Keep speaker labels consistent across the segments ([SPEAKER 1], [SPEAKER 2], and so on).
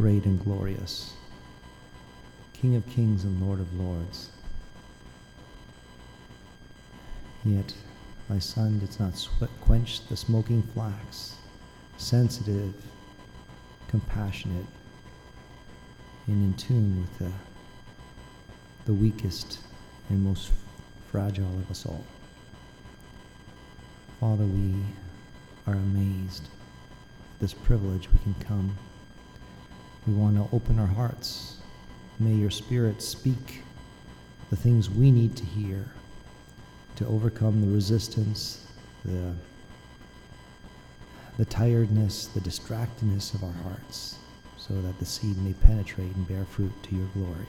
[SPEAKER 1] great and glorious, King of kings and Lord of lords. Yet my Son did not quench the smoking flax, sensitive, compassionate, and in tune with the, the weakest and most fragile of us all. Father, we are amazed at this privilege we can come. We want to open our hearts. May your Spirit speak the things we need to hear to overcome the resistance, the, the tiredness, the distractedness of our hearts, so that the seed may penetrate and bear fruit to your glory.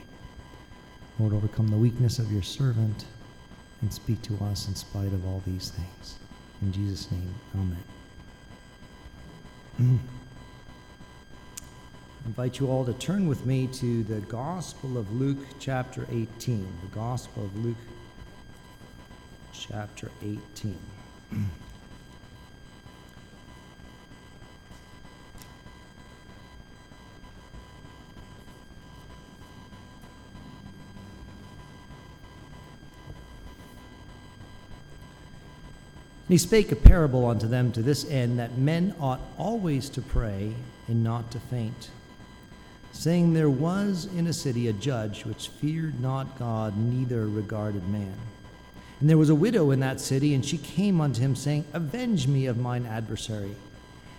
[SPEAKER 1] Lord, overcome the weakness of your servant and speak to us in spite of all these things. In Jesus' name, amen. I invite you all to turn with me to the Gospel of Luke, chapter 18. The Gospel of Luke, chapter 18. he spake a parable unto them to this end that men ought always to pray and not to faint, saying, There was in a city a judge which feared not God, neither regarded man. And there was a widow in that city, and she came unto him, saying, Avenge me of mine adversary.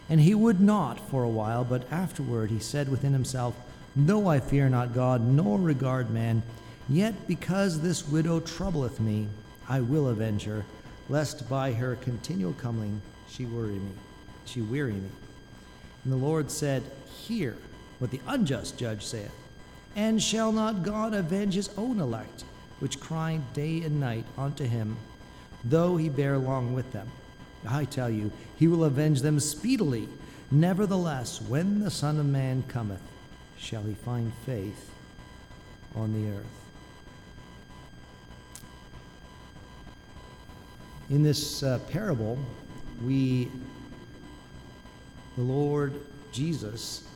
[SPEAKER 1] And he would not for a while, but afterward he said within himself, Though I fear not God, nor regard man, yet because this widow troubleth me, I will avenge her lest by her continual coming she weary me, she weary me. And the Lord said, Hear what the unjust judge saith. And shall not God avenge his own elect, which cry day and night unto him, though he bear long with them? I tell you, he will avenge them speedily. Nevertheless, when the Son of Man cometh, shall he find faith on the earth? In this uh, parable, we, the Lord Jesus,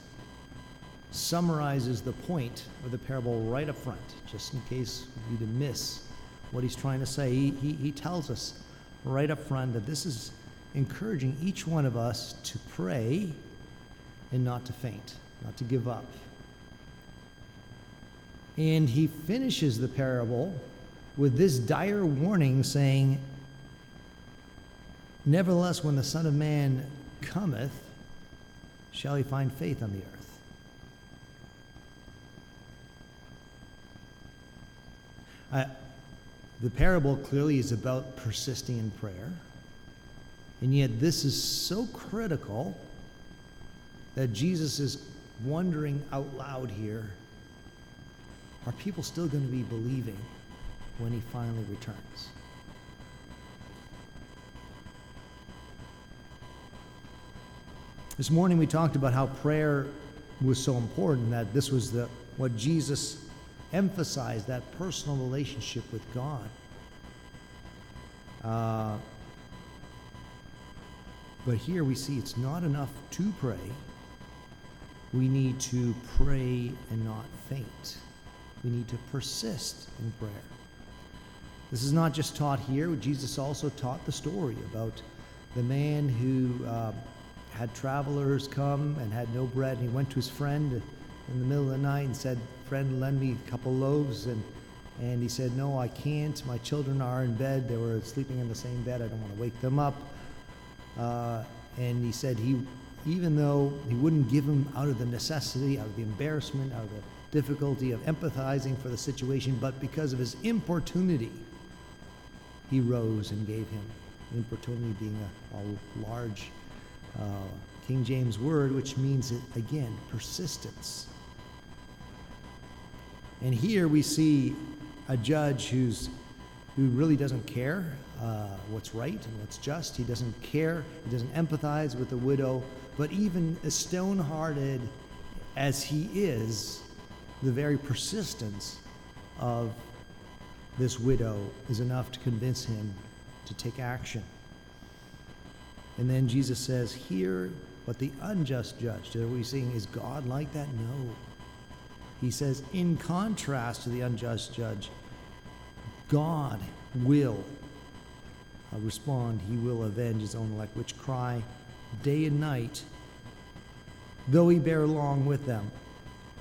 [SPEAKER 1] summarizes the point of the parable right up front, just in case you to miss what he's trying to say. He, he, he tells us right up front that this is encouraging each one of us to pray and not to faint, not to give up. And he finishes the parable with this dire warning saying, Nevertheless, when the Son of Man cometh, shall he find faith on the earth? Uh, the parable clearly is about persisting in prayer. And yet, this is so critical that Jesus is wondering out loud here are people still going to be believing when he finally returns? This morning we talked about how prayer was so important that this was the what Jesus emphasized that personal relationship with God. Uh, but here we see it's not enough to pray. We need to pray and not faint. We need to persist in prayer. This is not just taught here. Jesus also taught the story about the man who uh, had travelers come and had no bread. And he went to his friend in the middle of the night and said, Friend, lend me a couple loaves. And, and he said, No, I can't. My children are in bed. They were sleeping in the same bed. I don't want to wake them up. Uh, and he said, he, even though he wouldn't give him out of the necessity, out of the embarrassment, out of the difficulty of empathizing for the situation, but because of his importunity, he rose and gave him. Importunity being a, a large uh, King James word, which means, it again, persistence. And here we see a judge who's, who really doesn't care uh, what's right and what's just. He doesn't care, he doesn't empathize with the widow. But even as stone hearted as he is, the very persistence of this widow is enough to convince him to take action. And then Jesus says, Hear but the unjust judge. Are we seeing is God like that? No. He says, in contrast to the unjust judge, God will uh, respond. He will avenge his own elect, which cry day and night, though he bear long with them.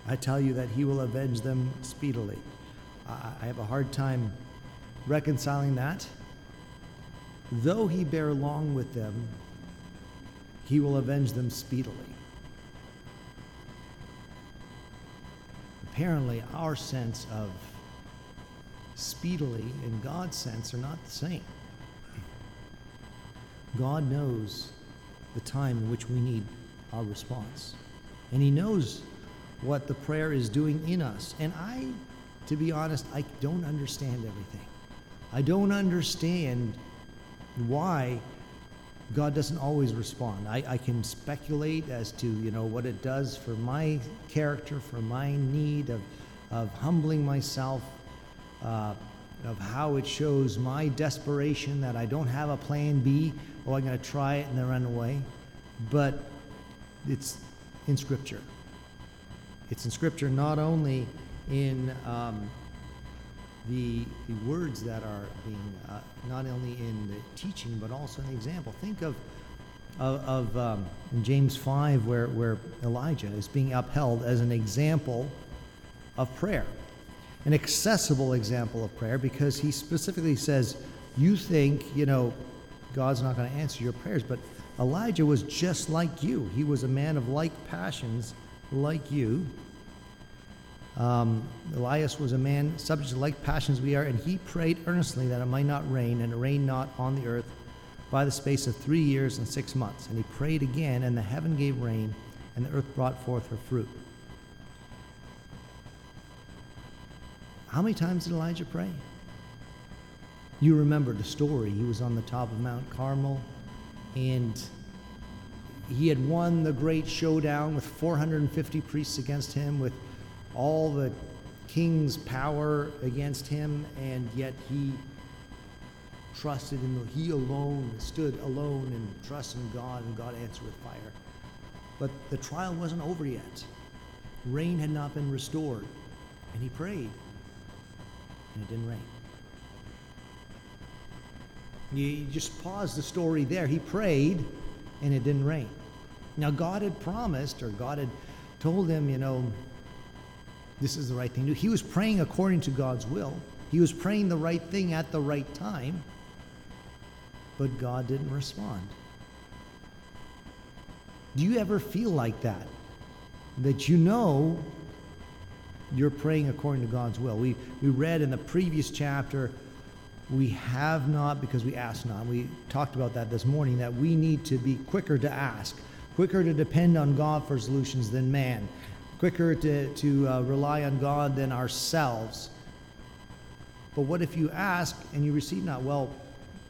[SPEAKER 1] I tell you that he will avenge them speedily. I, I have a hard time reconciling that. Though he bear long with them, he will avenge them speedily. Apparently, our sense of speedily and God's sense are not the same. God knows the time in which we need our response. And He knows what the prayer is doing in us. And I, to be honest, I don't understand everything. I don't understand why God doesn't always respond. I, I can speculate as to, you know, what it does for my character, for my need of, of humbling myself, uh, of how it shows my desperation that I don't have a plan B. Oh, I'm going to try it and then run away. But it's in Scripture. It's in Scripture not only in um, the, the words that are being, uh, not only in the teaching, but also in the example. Think of, of, of um, James 5, where, where Elijah is being upheld as an example of prayer, an accessible example of prayer, because he specifically says, You think, you know, God's not going to answer your prayers, but Elijah was just like you. He was a man of like passions, like you. Um, Elias was a man subject to like passions we are, and he prayed earnestly that it might not rain, and it rained not on the earth by the space of three years and six months. And he prayed again, and the heaven gave rain, and the earth brought forth her fruit. How many times did Elijah pray? You remember the story. He was on the top of Mount Carmel, and he had won the great showdown with 450 priests against him, with all the king's power against him, and yet he trusted in the, he alone stood alone and trusted in God, and God answered with fire. But the trial wasn't over yet. Rain had not been restored, and he prayed, and it didn't rain. You just pause the story there. He prayed, and it didn't rain. Now, God had promised, or God had told him, you know, this is the right thing to do. He was praying according to God's will. He was praying the right thing at the right time, but God didn't respond. Do you ever feel like that? That you know you're praying according to God's will. We, we read in the previous chapter, we have not because we ask not. We talked about that this morning, that we need to be quicker to ask, quicker to depend on God for solutions than man quicker to, to uh, rely on God than ourselves. But what if you ask and you receive not? Well,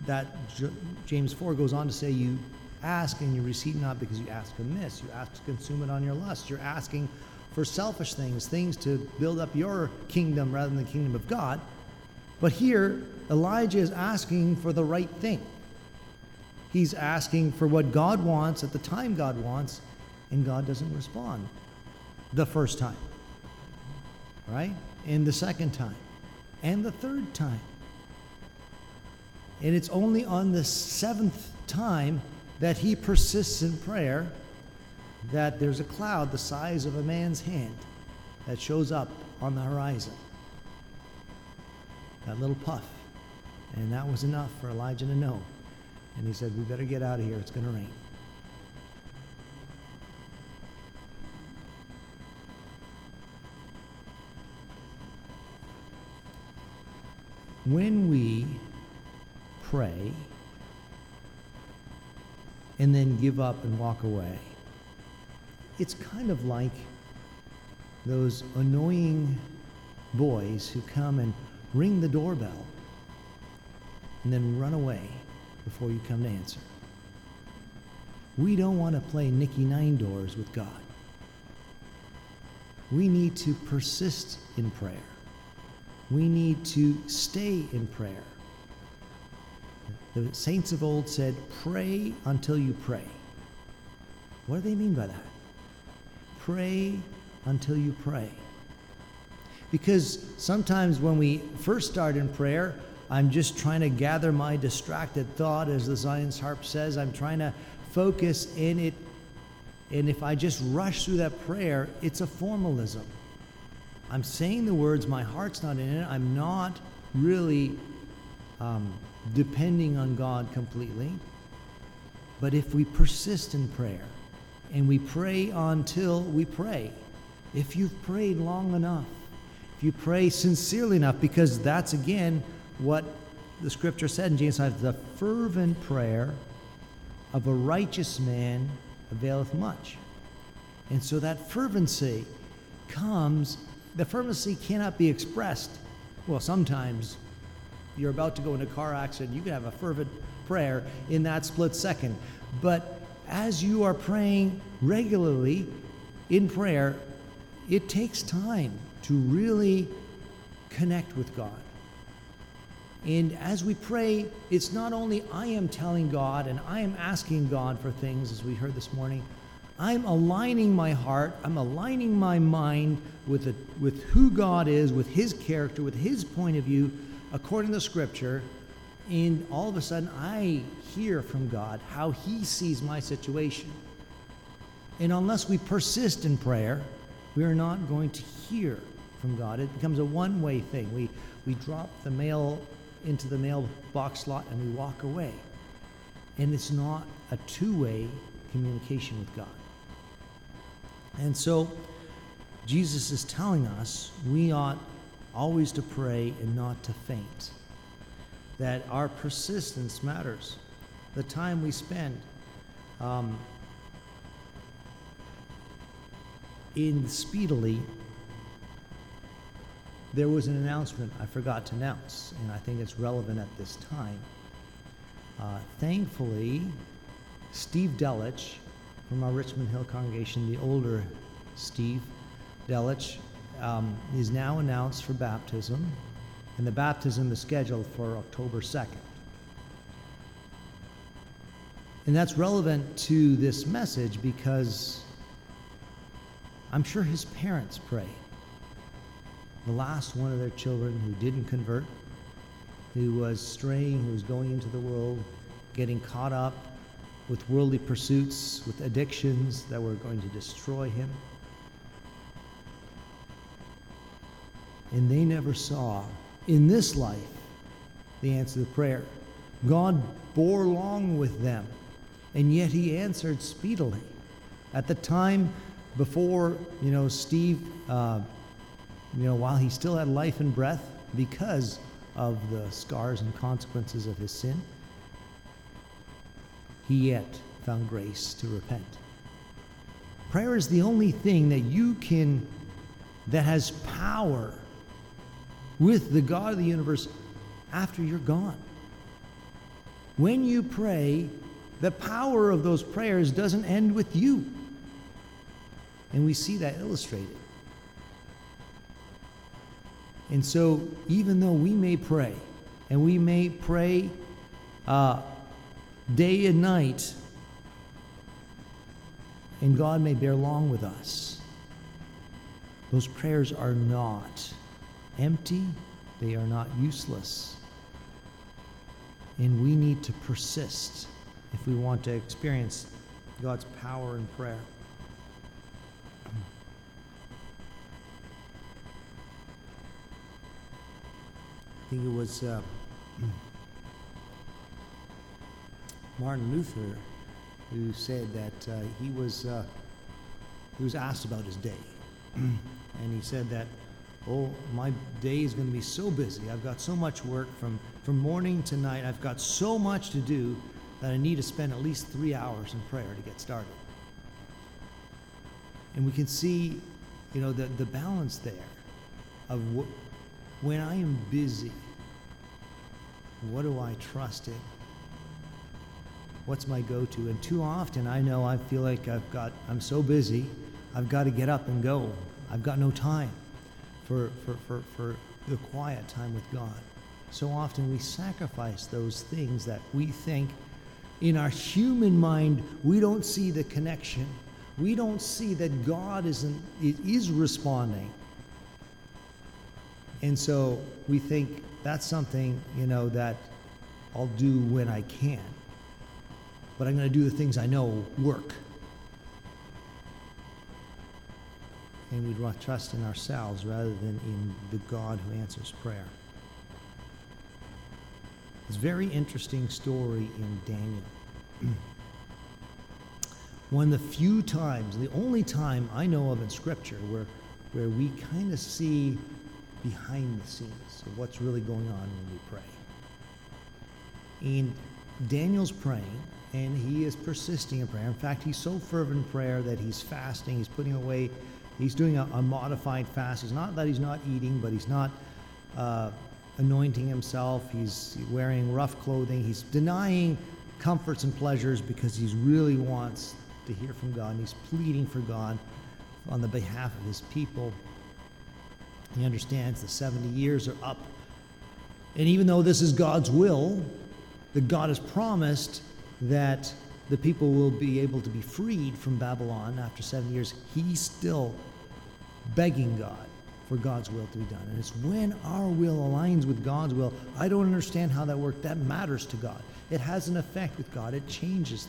[SPEAKER 1] that J- James 4 goes on to say you ask and you receive not because you ask amiss. You ask to consume it on your lust. You're asking for selfish things, things to build up your kingdom rather than the kingdom of God. But here, Elijah is asking for the right thing. He's asking for what God wants at the time God wants, and God doesn't respond the first time, right? And the second time, and the third time. And it's only on the seventh time that he persists in prayer that there's a cloud the size of a man's hand that shows up on the horizon. That little puff. And that was enough for Elijah to know. And he said, We better get out of here. It's going to rain. When we pray and then give up and walk away, it's kind of like those annoying boys who come and ring the doorbell and then run away before you come to answer. We don't want to play Nicky Nine Doors with God. We need to persist in prayer we need to stay in prayer. The saints of old said, Pray until you pray. What do they mean by that? Pray until you pray. Because sometimes when we first start in prayer, I'm just trying to gather my distracted thought, as the Zion's harp says. I'm trying to focus in it. And if I just rush through that prayer, it's a formalism. I'm saying the words, my heart's not in it. I'm not really um, depending on God completely. But if we persist in prayer and we pray until we pray, if you've prayed long enough, if you pray sincerely enough, because that's again what the scripture said in James 5 the fervent prayer of a righteous man availeth much. And so that fervency comes, the fervency cannot be expressed. Well, sometimes you're about to go in a car accident, you can have a fervent prayer in that split second. But as you are praying regularly in prayer, it takes time to really connect with God. And as we pray, it's not only I am telling God and I am asking God for things, as we heard this morning, I'm aligning my heart, I'm aligning my mind with, the, with who God is, with His character, with His point of view, according to Scripture. And all of a sudden, I hear from God how He sees my situation. And unless we persist in prayer, we are not going to hear from God. It becomes a one way thing. We, we drop the mail into the mailbox slot and we walk away. And it's not a two way communication with God. And so Jesus is telling us we ought always to pray and not to faint. That our persistence matters. The time we spend um, in speedily there was an announcement I forgot to announce, and I think it's relevant at this time. Uh, thankfully, Steve Delich from our Richmond Hill congregation, the older Steve Delich, um, is now announced for baptism, and the baptism is scheduled for October 2nd. And that's relevant to this message because I'm sure his parents prayed the last one of their children who didn't convert, who was straying, who was going into the world, getting caught up with worldly pursuits, with addictions that were going to destroy him. And they never saw in this life the answer to prayer. God bore long with them, and yet he answered speedily. At the time before, you know, Steve uh, you know, while he still had life and breath because of the scars and consequences of his sin, he yet found grace to repent. Prayer is the only thing that you can, that has power with the God of the universe after you're gone. When you pray, the power of those prayers doesn't end with you. And we see that illustrated. And so, even though we may pray, and we may pray uh, day and night, and God may bear long with us, those prayers are not empty, they are not useless. And we need to persist if we want to experience God's power in prayer. I think it was uh, Martin Luther who said that uh, he was uh, he was asked about his day, and he said that, "Oh, my day is going to be so busy. I've got so much work from from morning to night. I've got so much to do that I need to spend at least three hours in prayer to get started." And we can see, you know, the the balance there of when I am busy, what do I trust in? What's my go to? And too often I know I feel like I've got, I'm so busy, I've got to get up and go. I've got no time for, for, for, for the quiet time with God. So often we sacrifice those things that we think In our human mind, we don't see the connection. We don't see that God isn't, is responding. And so we think that's something, you know, that I'll do when I can. But I'm going to do the things I know work. And we'd trust in ourselves rather than in the God who answers prayer. It's a very interesting story in Daniel. One of the few times, the only time I know of in Scripture where, where we kind of see behind the scenes of what's really going on when we pray. And Daniel's praying, and he is persisting in prayer. In fact, he's so fervent in prayer that he's fasting, he's putting away, he's doing a, a modified fast. It's not that he's not eating, but he's not uh, anointing himself, he's wearing rough clothing, he's denying comforts and pleasures because he really wants to hear from God, and he's pleading for God on the behalf of his people. He understands the 70 years are up. And even though this is God's will, that God has promised that the people will be able to be freed from Babylon after seven years, he's still begging God for God's will to be done. And it's when our will aligns with God's will. I don't understand how that works. That matters to God. It has an effect with God, it changes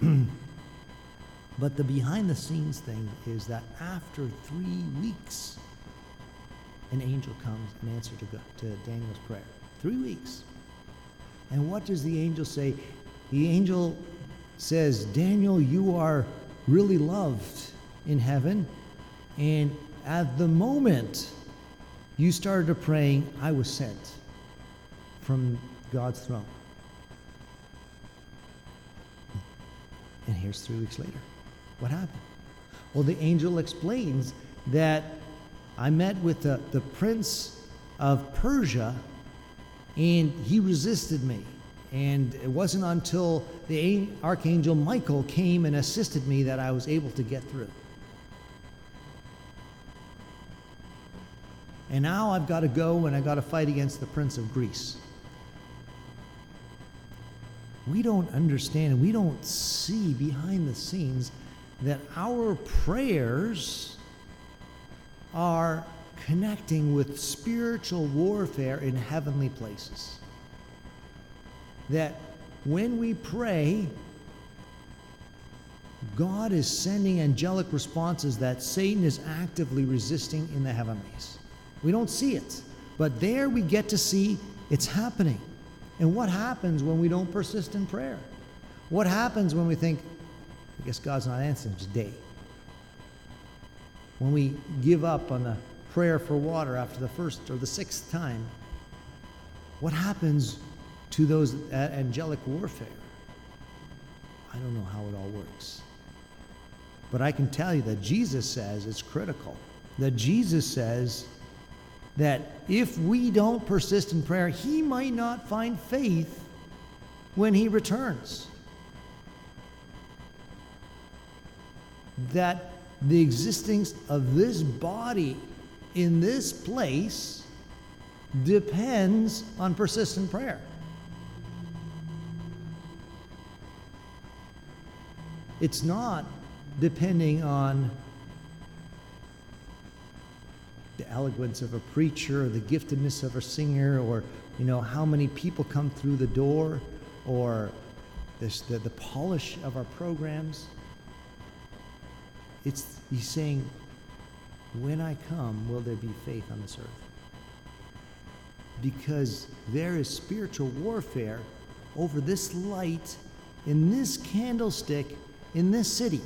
[SPEAKER 1] things. but the behind the scenes thing is that after three weeks, an angel comes in answer to, to Daniel's prayer. Three weeks. And what does the angel say? The angel says, Daniel, you are really loved in heaven. And at the moment you started praying, I was sent from God's throne. And here's three weeks later. What happened? Well, the angel explains that I met with the, the prince of Persia and he resisted me. And it wasn't until the archangel Michael came and assisted me that I was able to get through. And now I've got to go and I've got to fight against the prince of Greece. We don't understand, we don't see behind the scenes that our prayers are connecting with spiritual warfare in heavenly places. That when we pray, God is sending angelic responses that Satan is actively resisting in the heavenlies. We don't see it. But there we get to see it's happening. And what happens when we don't persist in prayer? What happens when we think, I guess God's not answering today? When we give up on the prayer for water after the first or the sixth time, what happens to those angelic warfare? I don't know how it all works. But I can tell you that Jesus says it's critical. That Jesus says that if we don't persist in prayer, he might not find faith when he returns. That the existence of this body in this place depends on persistent prayer. It's not depending on the eloquence of a preacher or the giftedness of a singer or you know how many people come through the door or this, the, the polish of our programs it's he's saying when i come will there be faith on this earth? Because there is spiritual warfare over this light in this candlestick in this city.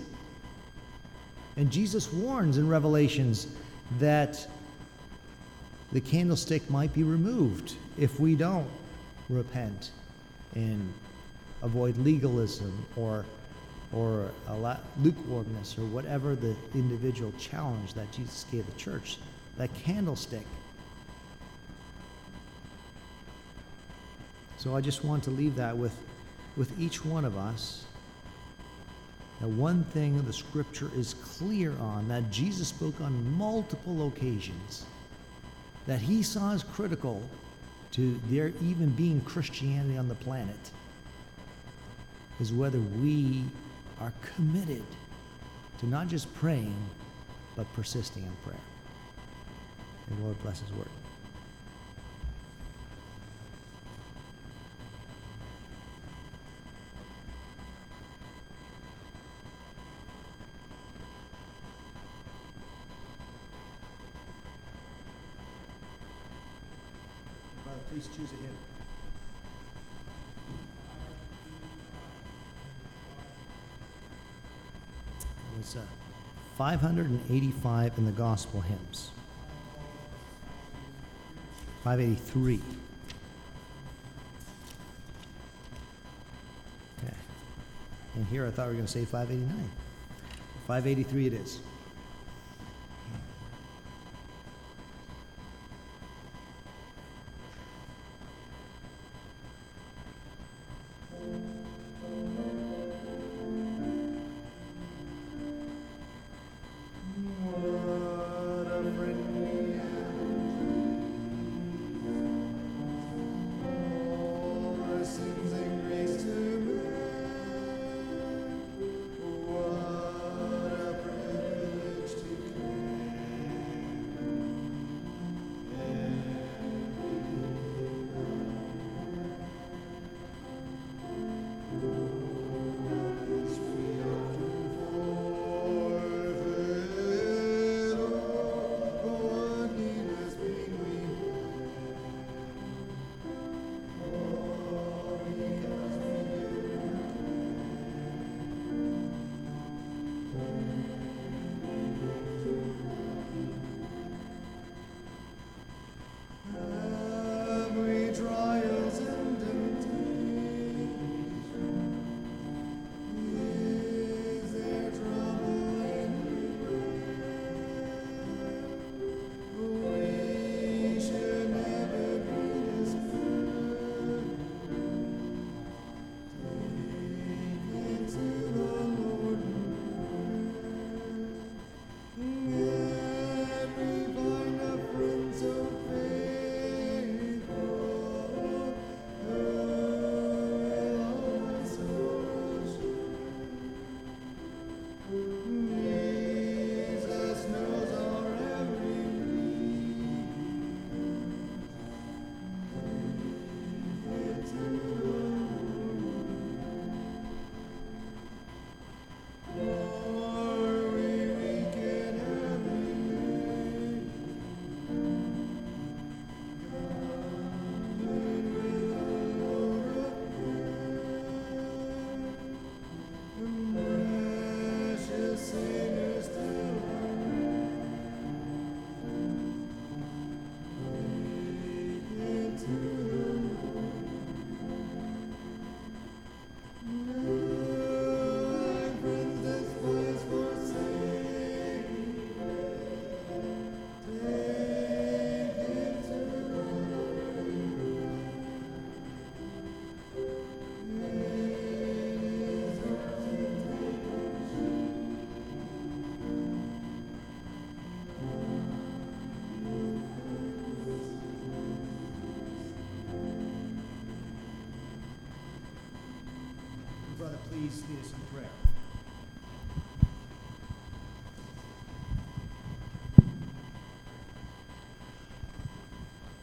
[SPEAKER 1] And jesus warns in revelations that the candlestick might be removed if we don't repent and avoid legalism or or lukewarmness or whatever the individual challenge that Jesus gave the church. That candlestick. So I just want to leave that with, with each one of us. That one thing the scripture is clear on that Jesus spoke on multiple occasions that he saw as critical to there even being Christianity on the planet is whether we are committed to not just praying, but persisting in prayer. The Lord bless His word. Please choose was uh, 585 in the gospel hymns. 583. Okay. And here I thought we were going to say 589. 583 it is.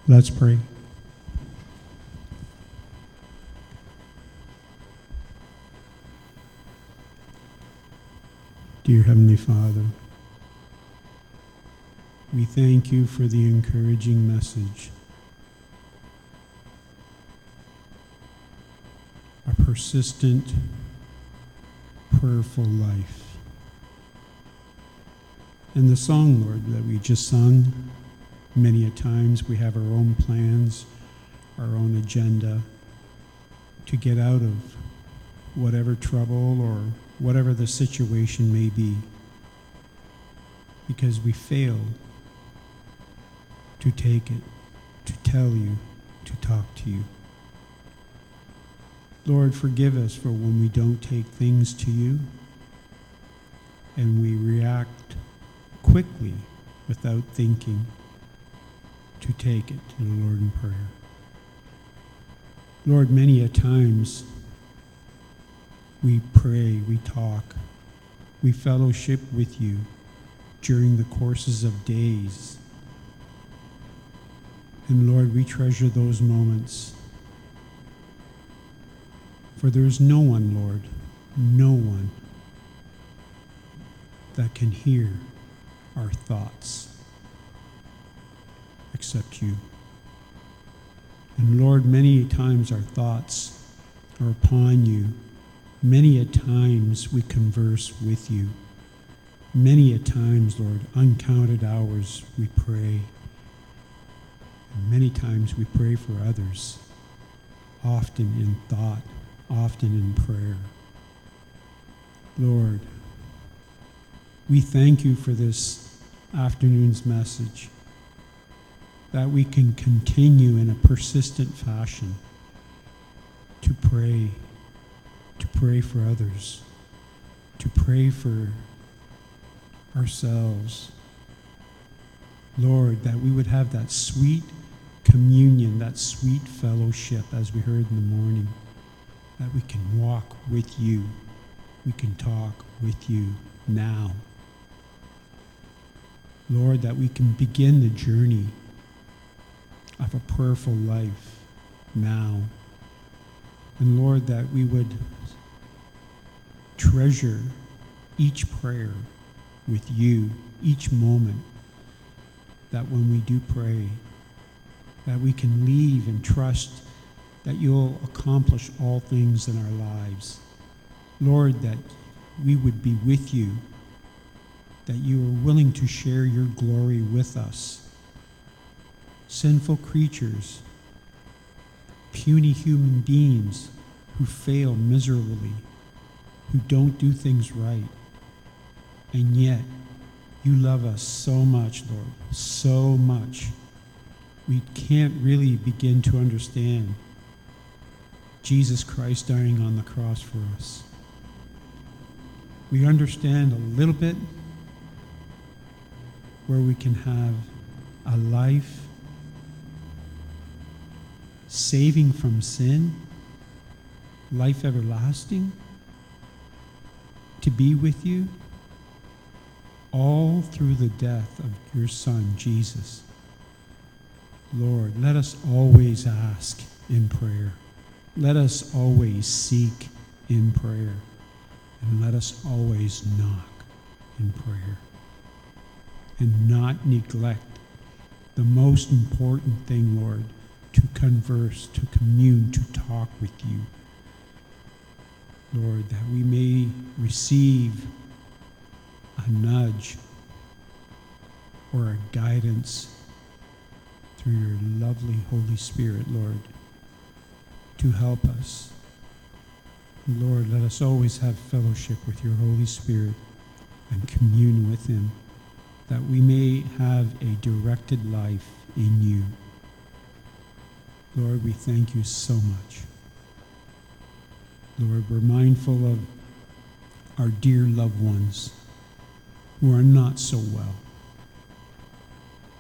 [SPEAKER 2] Let's pray. Dear Heavenly Father, we thank you for the encouraging message. A persistent, prayerful life. And the song, Lord, that we just sung, many a times. We have our own plans, our own agenda to get out of whatever trouble or whatever the situation may be. Because we fail to take it, to tell you, to talk to you. Lord, forgive us for when we don't take things to you and we react quickly without thinking to take it to the Lord in prayer. Lord, many a times we pray, we talk, we fellowship with you during the courses of days. And Lord, we treasure those moments. For there is no one, Lord, no one that can hear our thoughts except you. And Lord, many times our thoughts are upon you. Many a times we converse with you. Many a times, Lord, uncounted hours we pray. And many times we pray for others, often in thought, often in prayer. Lord, we thank you for this afternoon's message, that we can continue in a persistent fashion to pray, to pray for others, to pray for ourselves. Lord, that we would have that sweet communion, that sweet fellowship, as we heard in the morning, that we can walk with you, we can talk with you now. Lord, that we can begin the journey of a prayerful life now. And Lord, that we would treasure each prayer with you, each moment, that when we do pray, that we can leave and trust that you'll accomplish all things in our lives. Lord, that we would be with you, that you are willing to share your glory with us. Sinful creatures, puny human beings who fail miserably, who don't do things right. And yet, you love us so much, Lord, so much. We can't really begin to understand Jesus Christ dying on the cross for us. We understand a little bit where we can have a life saving from sin, life everlasting, to be with you, all through the death of your Son, Jesus. Lord, let us always ask in prayer. Let us always seek in prayer. And let us always knock in prayer. And not neglect the most important thing, Lord, to converse, to commune, to talk with you. Lord, that we may receive a nudge or a guidance through your lovely Holy Spirit, Lord, to help us. Lord, let us always have fellowship with your Holy Spirit and commune with him, that we may have a directed life in you. Lord, we thank you so much. Lord, we're mindful of our dear loved ones who are not so well.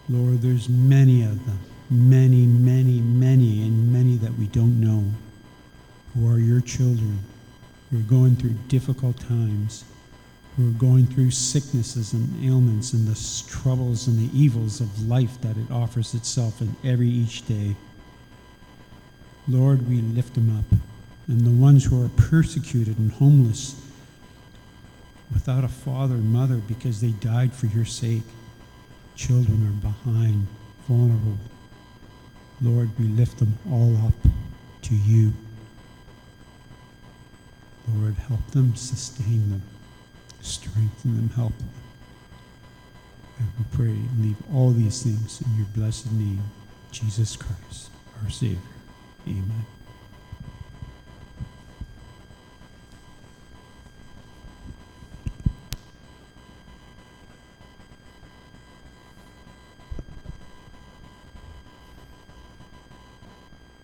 [SPEAKER 2] Lord, there's many of them, many, many, many, and many that we don't know who are your children, who are going through difficult times, who are going through sicknesses and ailments and the troubles and the evils of life that it offers itself in every each day. Lord, we lift them up. And the ones who are persecuted and homeless without a father and mother because they died for your sake. Children are behind, vulnerable. Lord, we lift them all up to you. Lord, help them, sustain them, strengthen them, help them. And we pray leave all these things in your blessed name, Jesus Christ, our Savior. Amen.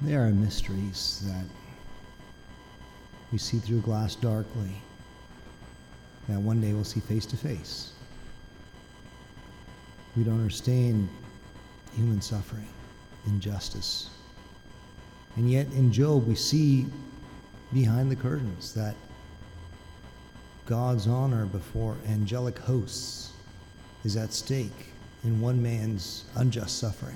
[SPEAKER 1] There are mysteries that we see through glass darkly, that one day we'll see face to face. We don't understand human suffering, injustice. And yet in Job, we see behind the curtains that God's honor before angelic hosts is at stake in one man's unjust suffering.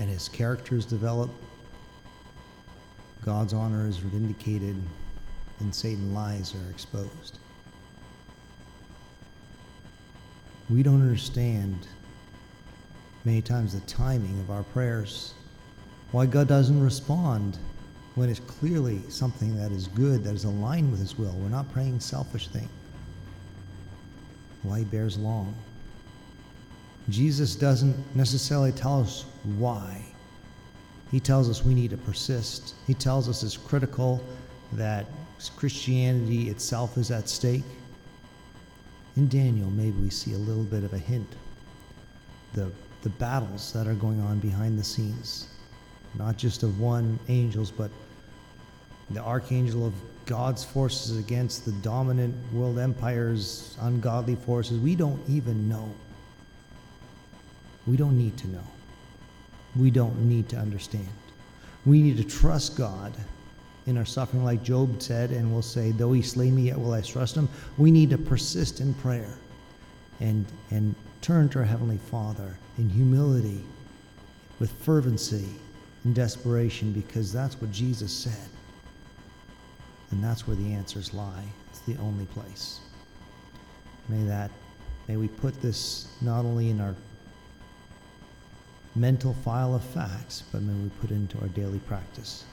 [SPEAKER 1] And his character is developed, God's honor is vindicated, and Satan's lies are exposed. We don't understand many times the timing of our prayers, why God doesn't respond when it's clearly something that is good, that is aligned with His will. We're not praying selfish things. Why He bears long. Jesus doesn't necessarily tell us why. He tells us we need to persist. He tells us it's critical that Christianity itself is at stake. In Daniel, maybe we see a little bit of a hint. The, the battles that are going on behind the scenes, not just of one angels, but the archangel of God's forces against the dominant world empire's ungodly forces. We don't even know. We don't need to know. We don't need to understand. We need to trust God in our suffering, like Job said, and will say, Though he slay me, yet will I trust him. We need to persist in prayer and, and turn to our Heavenly Father in humility, with fervency desperation, because that's what Jesus said. And that's where the answers lie. It's the only place. May that, may we put this not only in our mental file of facts, but may we put it into our daily practice.